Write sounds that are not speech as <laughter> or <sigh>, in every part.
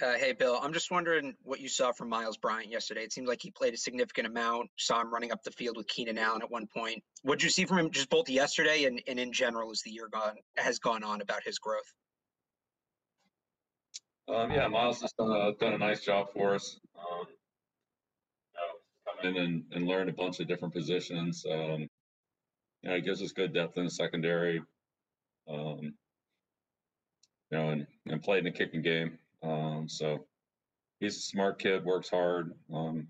Uh, hey, Bill. I'm just wondering what you saw from Myles Bryant yesterday. It seemed like he played a significant amount. Saw him running up the field with Keenan Allen at one point. What did you see from him, just both yesterday and, and in general, as the year gone has gone on about his growth? Um, yeah, Miles has done a, done a nice job for us. Um, you know, come in and, and learn a bunch of different positions. Um, you know, he gives us good depth in the secondary. Um, you know, and, and played in the kicking game. Um, so he's a smart kid, works hard, um,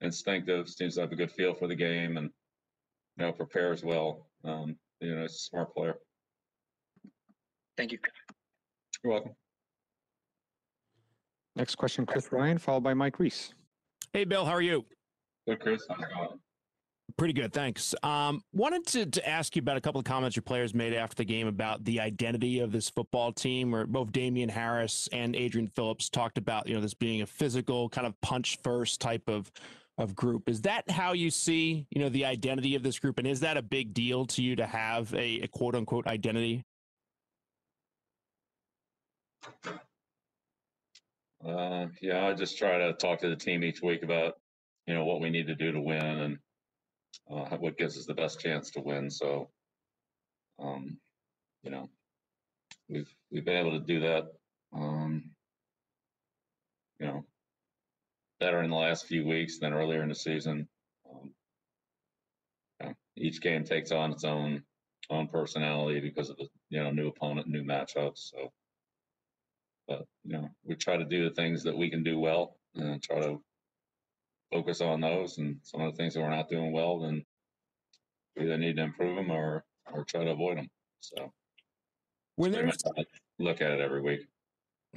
instinctive, seems to have a good feel for the game, and you know prepares well. Um, you know, he's a smart player. Thank you. You're welcome. Next question, Chris Ryan, followed by Mike Reiss. Hey, Bill, how are you? Good, Chris. How's it going? Pretty good, thanks. Um, wanted to, to ask you about a couple of comments your players made after the game about the identity of this football team, where both Damien Harris and Adrian Phillips talked about, you know, this being a physical kind of punch first type of of group. Is that how you see, you know, the identity of this group, and is that a big deal to you to have a, a quote unquote identity? Uh, yeah, I just try to talk to the team each week about, you know, what we need to do to win and uh, what gives us the best chance to win. So, um, you know, we've we've been able to do that. Um, you know, better in the last few weeks than earlier in the season. Um, each game takes on its own own personality because of the you know new opponent, new matchups. So, but you know, we try to do the things that we can do well and try to focus on those. And some of the things that we're not doing well, then we either need to improve them or or try to avoid them. So when there's look at it every week.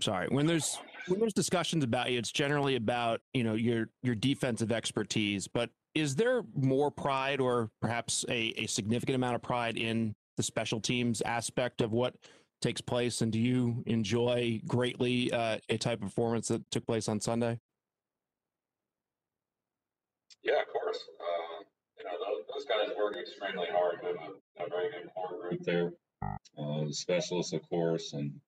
Sorry, when there's when there's discussions about you, it's generally about you know your your defensive expertise. But is there more pride, or perhaps a, a significant amount of pride in the special teams aspect of what takes place? And do you enjoy greatly uh, a type of performance that took place on Sunday? Yeah, of course. Uh, you know, those, those, guys work extremely hard. We have a, a very good core group there. Uh, the specialists, of course, and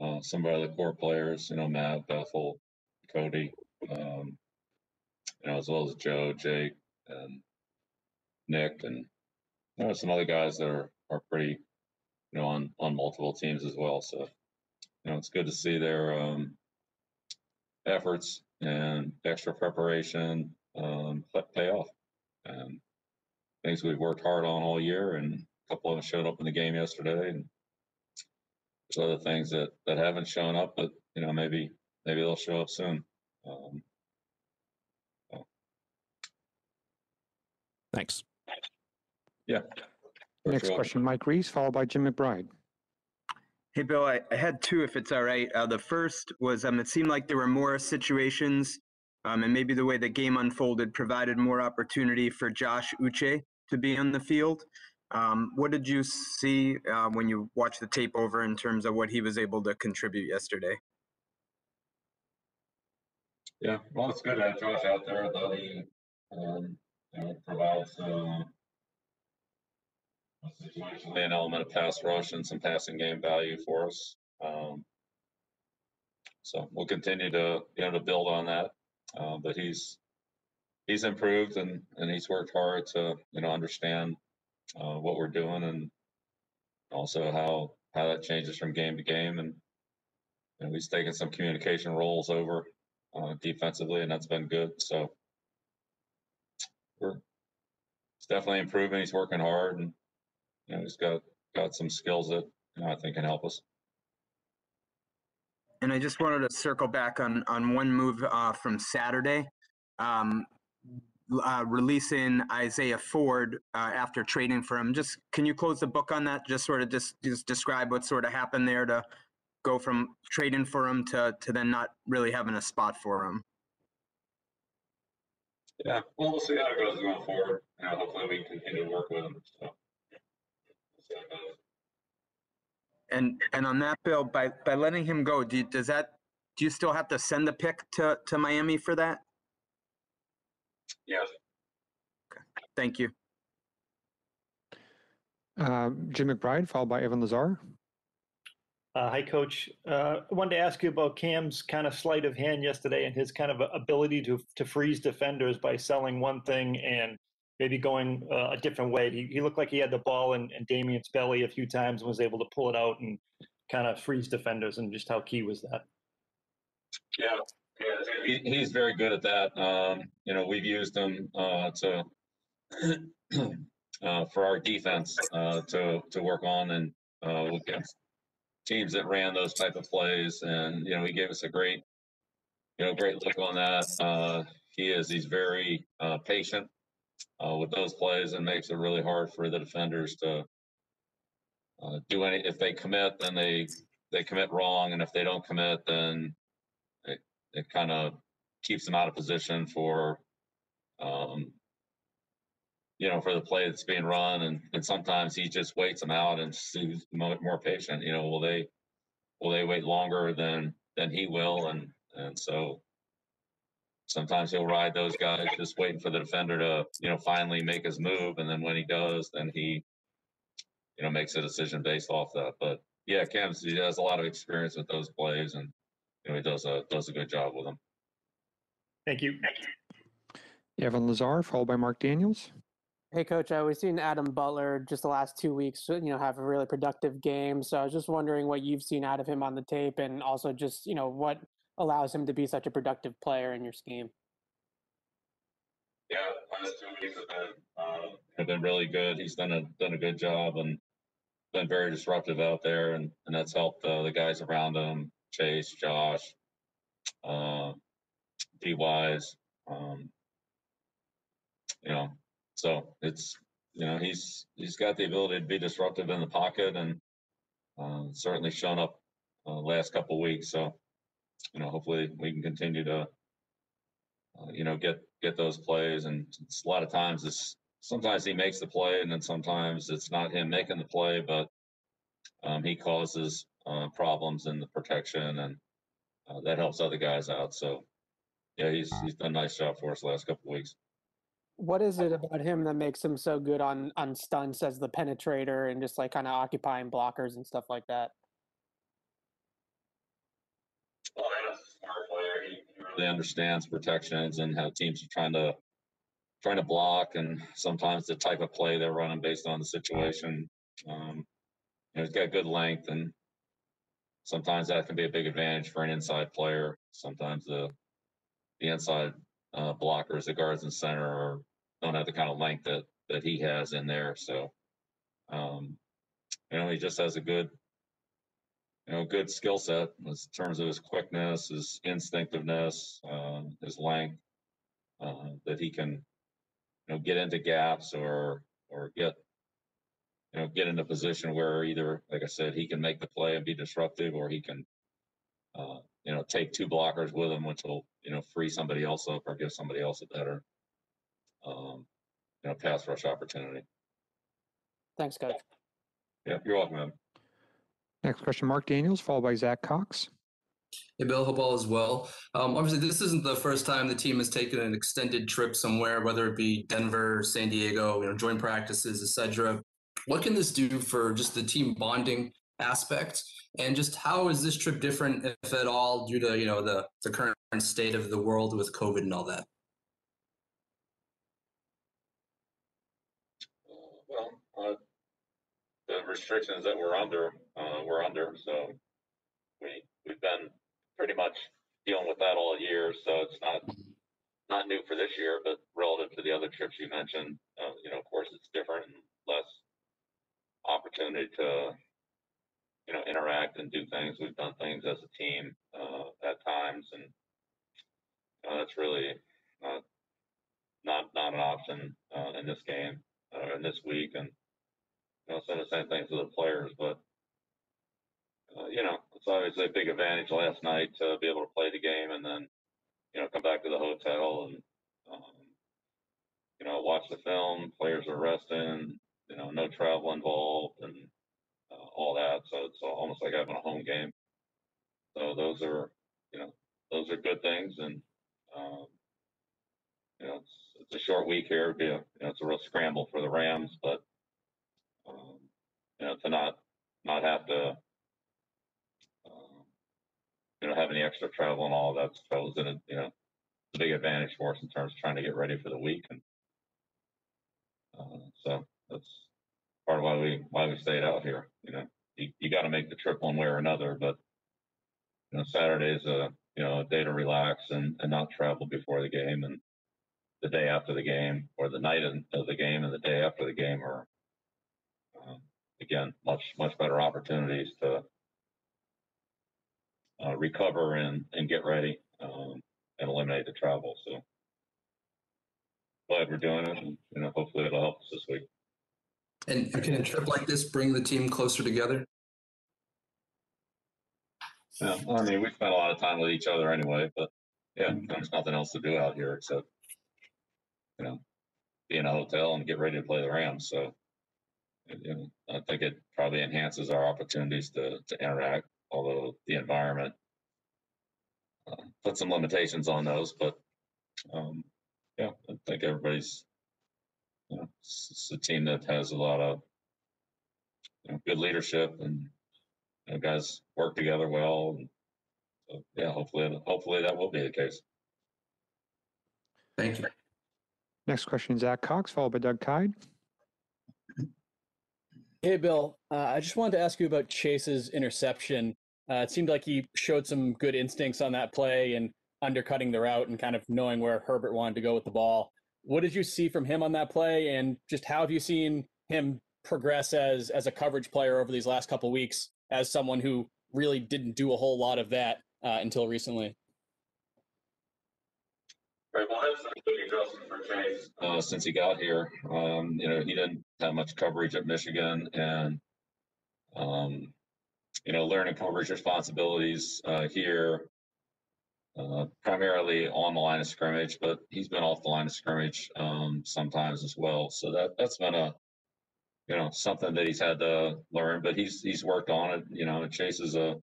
uh, some of the core players, you know, Matt, Bethel, Cody, um, you know, as well as Joe, Jake, and Nick, and you know, some other guys that are, are pretty, you know, on, on multiple teams as well. So, you know, it's good to see their um, efforts and extra preparation um, pay off. And things we've worked hard on all year, and a couple of them showed up in the game yesterday, and there's other things that that haven't shown up, but you know maybe maybe they'll show up soon. Um, so. Thanks. Yeah. Next question, Mike Reiss, followed by Jim McBride. Hey, Bill, I, I had two, if it's all right. Uh, the first was um, it seemed like there were more situations um, and maybe the way the game unfolded provided more opportunity for Josh Uche to be on the field. Um, what did you see uh, when you watched the tape over in terms of what he was able to contribute yesterday? Yeah, well, it's good to have Josh out there. Though he um, you know, provides uh, situationally an element of pass rush and some passing game value for us. Um, so we'll continue to you know to build on that. Uh, but he's he's improved and and he's worked hard to you know understand uh, what we're doing and also how how that changes from game to game. And you know, he's taken some communication roles over uh, defensively and that's been good. So we're it's definitely improving. He's working hard and you know he's got got some skills that you know, I think can help us. And I just wanted to circle back on on one move uh, from Saturday, um, uh, releasing Isaiah Ford uh, after trading for him. Just can you close the book on that? Just sort of just just describe what sort of happened there to go from trading for him to to then not really having a spot for him. Yeah, well, we'll see how it goes going forward. You know, hopefully we continue to work with him. So. And and on that bill, by by letting him go, do you, does that do you still have to send the pick to to Miami for that? Yes. Okay. Thank you. Uh, Jim McBride, followed by Evan Lazar. Uh, hi, Coach. Uh, I wanted to ask you about Cam's kind of sleight of hand yesterday and his kind of ability to to freeze defenders by selling one thing and maybe going uh, a different way. He, he, looked like he had the ball in, in Damien's belly a few times and was able to pull it out and kind of freeze defenders. And just how key was that? Yeah, yeah, he, he's very good at that. Um, you know, we've used him uh, to <clears throat> uh, for our defense uh, to to work on and against teams that ran those type of plays. And, you know, he gave us a great, you know, great look on that. Uh, he is, he's very uh, patient uh, with those plays and makes it really hard for the defenders to uh, do any, if they commit, then they, they commit wrong. And if they don't commit, then it, it kind of keeps them out of position for, um, you know, for the play that's being run, and and sometimes he just waits them out and more, more patient. You know, will they will they wait longer than than he will, and and so sometimes he'll ride those guys just waiting for the defender to you know finally make his move, and then when he does, then he you know makes a decision based off that. But yeah, Cam he has a lot of experience with those plays, and you know he does a does a good job with them. Thank you. Thank you. Evan Lazar, followed by Mark Daniels. Hey, coach. Uh, we've seen Adam Butler just the last two weeks, you know, have a really productive game. So I was just wondering what you've seen out of him on the tape, and also just you know what allows him to be such a productive player in your scheme. Yeah, last two weeks have been uh, have been really good. He's done a done a good job and been very disruptive out there, and and that's helped uh, the guys around him, Chase, Josh, uh, D Wise. Um, you know, so it's you know he's he's got the ability to be disruptive in the pocket and uh, certainly shown up uh, last couple weeks. So you know hopefully we can continue to uh, you know get get those plays and a lot of times it's sometimes he makes the play and then sometimes it's not him making the play but um, he causes uh, problems in the protection and uh, that helps other guys out. So yeah, he's he's done a nice job for us the last couple weeks what is it about him that makes him so good on on stunts as the penetrator and just like kind of occupying blockers and stuff like that? A smart player. He, he really understands protections and how teams are trying to trying to block, and sometimes the type of play they're running based on the situation. Um, you know, he's got good length, and sometimes that can be a big advantage for an inside player. Sometimes the the inside uh, blockers, the guards and center, are, don't have the kind of length that that he has in there. So, um, you know, he just has a good, you know, good skill set in terms of his quickness, his instinctiveness, um, his length, uh, that he can, you know, get into gaps or or get, you know, get in a position where either, like I said, he can make the play and be disruptive, or he can, uh, you know, take two blockers with him, which will, you know, free somebody else up or give somebody else a better, um, you know, pass rush opportunity. Thanks, guys. Yeah, you're welcome, man. Next question, Mark Daniels, followed by Zach Cox. Hey, Bill, hope all is well. Um, obviously, this isn't the first time the team has taken an extended trip somewhere, whether it be Denver, San Diego, you know, joint practices, etc. What can this do for just the team bonding aspect? And just how is this trip different, if at all, due to you know the the current state of the world with COVID and all that? Well, uh, the restrictions that we're under, uh, we're under. So we we've been pretty much dealing with that all year. So it's not not new for this year, but relative to the other trips you mentioned, uh, you know, of course, it's different and less opportunity to you know, interact and do things. We've done things as a team uh, at times, and uh, that's really not not not an option uh, in this game or uh, in this week. And you know, of the same things with the players, but uh, you know, it's obviously a big advantage last night to be able to play the game and then you know come back to the hotel and um, you know watch the film. Players are resting. You know, no travel involved, and uh, all that. So it's almost like having a home game. So those are, you know, those are good things. And, um, you know, it's, it's a short week here. It'd be a, you know, it's a real scramble for the Rams, but, um, you know, to not, not have to, know, having the extra travel and all that that was a you know a big advantage for us in terms of trying to get ready for the week, and uh, so that's part of why we why we stayed out here. You know, you, you got to make the trip one way or another, but you know, Saturday is a you know a day to relax and and not travel before the game, and the day after the game or the night of the game and the day after the game are uh, again much much better opportunities to uh, recover and and get ready um, and eliminate the travel. So glad we're doing it, and you know hopefully it'll help us this week. And can a trip like this bring the team closer together? Yeah, I mean we spent a lot of time with each other anyway, but yeah, there's nothing else to do out here except you know be in a hotel and get ready to play the Rams. So you know, I think it probably enhances our opportunities to to interact. Although the environment uh, put some limitations on those, but um, yeah, I think everybody's you know, it's, it's a team that has a lot of you know, good leadership and you know, guys work together well. And so, yeah, hopefully, hopefully that will be the case. Thank you. Next question, Zach Cox, followed by Doug Kyed. Hey, Bill. Uh, I just wanted to ask you about Chase's interception. Uh, it seemed like he showed some good instincts on that play and undercutting the route and kind of knowing where Herbert wanted to go with the ball. What did you see from him on that play, and just how have you seen him progress as as a coverage player over these last couple weeks as someone who really didn't do a whole lot of that uh, until recently? Right. Well, a big adjustment for Chase uh, since he got here. Um, you know, he didn't have much coverage at Michigan, and um, you know, learning coverage responsibilities uh, here, uh, primarily on the line of scrimmage, but he's been off the line of scrimmage um, sometimes as well. So that that's been a you know something that he's had to learn, but he's he's worked on it. You know, Chase is a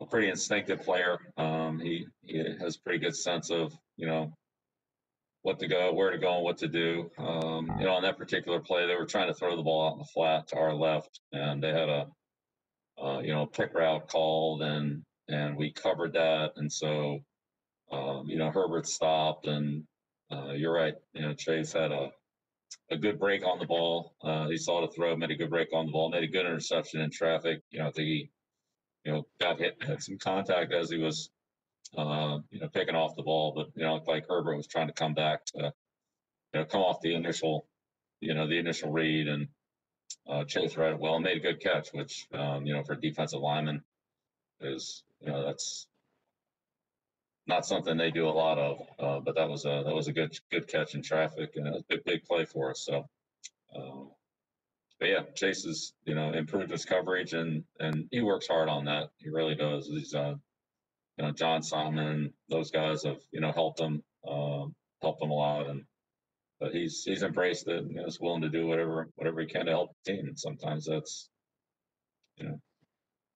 a pretty instinctive player. Um, he he has pretty good sense of you know what to go, where to go, and what to do. Um, you know, on that particular play, they were trying to throw the ball out in the flat to our left, and they had a uh, you know pick route called, and and we covered that, and so um, you know Herbert stopped, and uh, you're right. You know, Chase had a a good break on the ball. Uh, he saw the throw, made a good break on the ball, made a good interception in traffic. You know, I think he you know, got hit, had some contact as he was, uh, you know, picking off the ball. But you know, like Herbert was trying to come back to, you know, come off the initial, you know, the initial read and uh, Chase it well and made a good catch, which um, you know, for defensive lineman is, you know, that's not something they do a lot of. Uh, but that was a that was a good good catch in traffic and it was a big big play for us. So. Um, but yeah, Chase has you know improved his coverage and and he works hard on that. He really does. He's uh, you know John Simon, those guys have you know helped him, um, helped him a lot, and but he's he's embraced it and is willing to do whatever whatever he can to help the team. And sometimes that's you know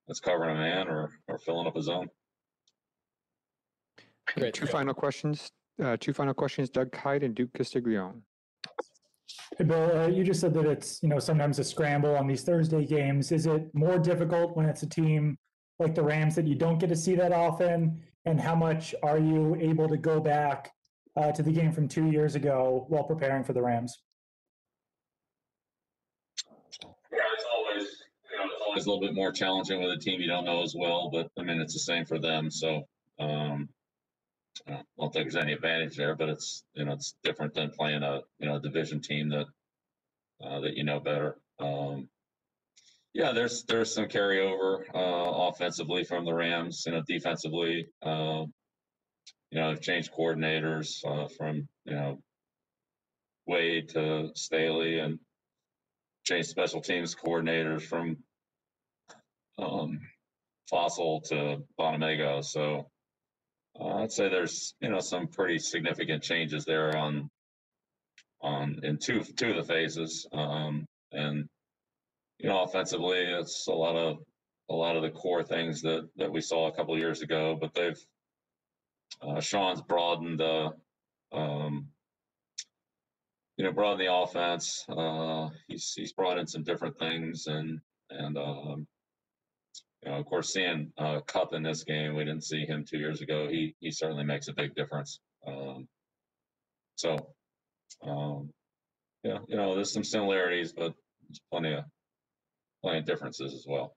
that's covering a man or or filling up his own. Great. Two final questions. Uh, two final questions, Doug Kyed and Duke Castiglione. Hey, Bill, uh, you just said that it's, you know, sometimes a scramble on these Thursday games. Is it more difficult when it's a team like the Rams that you don't get to see that often? And how much are you able to go back uh, to the game from two years ago while preparing for the Rams? Yeah, it's always, you know, it's always a little bit more challenging with a team you don't know as well, but I mean, it's the same for them. So, um, I don't think there's any advantage there, but it's you know it's different than playing a you know division team that uh, that you know better. Um, yeah, there's there's some carryover uh, offensively from the Rams. You know, defensively, uh, you know, they've changed coordinators uh, from you know Wade to Staley, and changed special teams coordinators from um, Fassel to Bonamego. So uh, I'd say there's you know some pretty significant changes there on on in two two of the phases, um, and you know offensively it's a lot of a lot of the core things that that we saw a couple years ago, but they've uh, Sean's broadened the um, you know broadened the offense. Uh, he's he's brought in some different things and and um, you know, of course, seeing uh, Kupp in this game, we didn't see him two years ago. He he certainly makes a big difference. Um, so, um, yeah, you know, there's some similarities, but there's plenty of plenty of differences as well.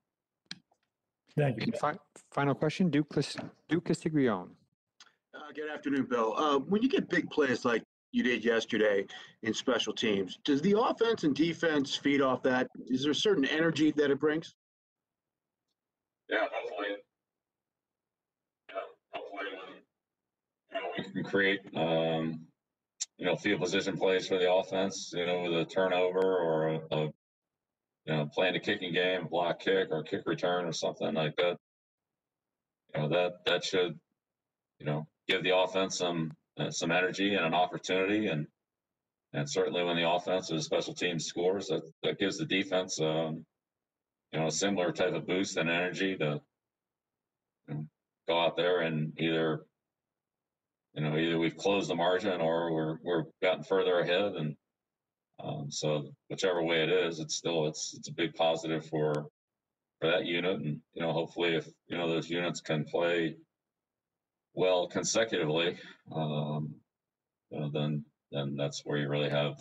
Thank you. Fi- final question, Duke, Cas- Duke Castiglione. Uh, Good afternoon, Bill. Uh, When you get big plays like you did yesterday in special teams, does the offense and defense feed off that? Is there a certain energy that it brings? Yeah, hopefully. Yeah, hopefully you know, we can create, um, you know, field position plays for the offense, you know, with a turnover or a, a you know, playing a kicking game, block kick or kick return or something like that. You know, that, that should, you know, give the offense some, uh, some energy and an opportunity. And, and certainly when the offense or the special team scores, that, that gives the defense, um, you know, a similar type of boost and energy to you know, go out there and either, you know, either we've closed the margin or we're we're gotten further ahead, and um, so whichever way it is, it's still it's it's a big positive for for that unit, and you know, hopefully, if you know those units can play well consecutively, um, you know, then then that's where you really have,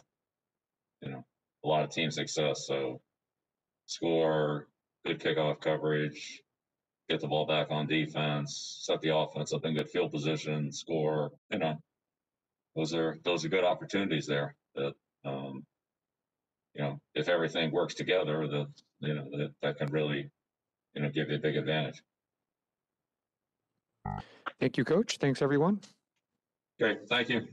you know, a lot of team success. So score, good kickoff coverage, get the ball back on defense, set the offense up in good field position, score. You know, those are those are good opportunities there. That um, you know, if everything works together, that you know that that can really you know give you a big advantage. Thank you, Coach. Thanks, everyone. Great, thank you.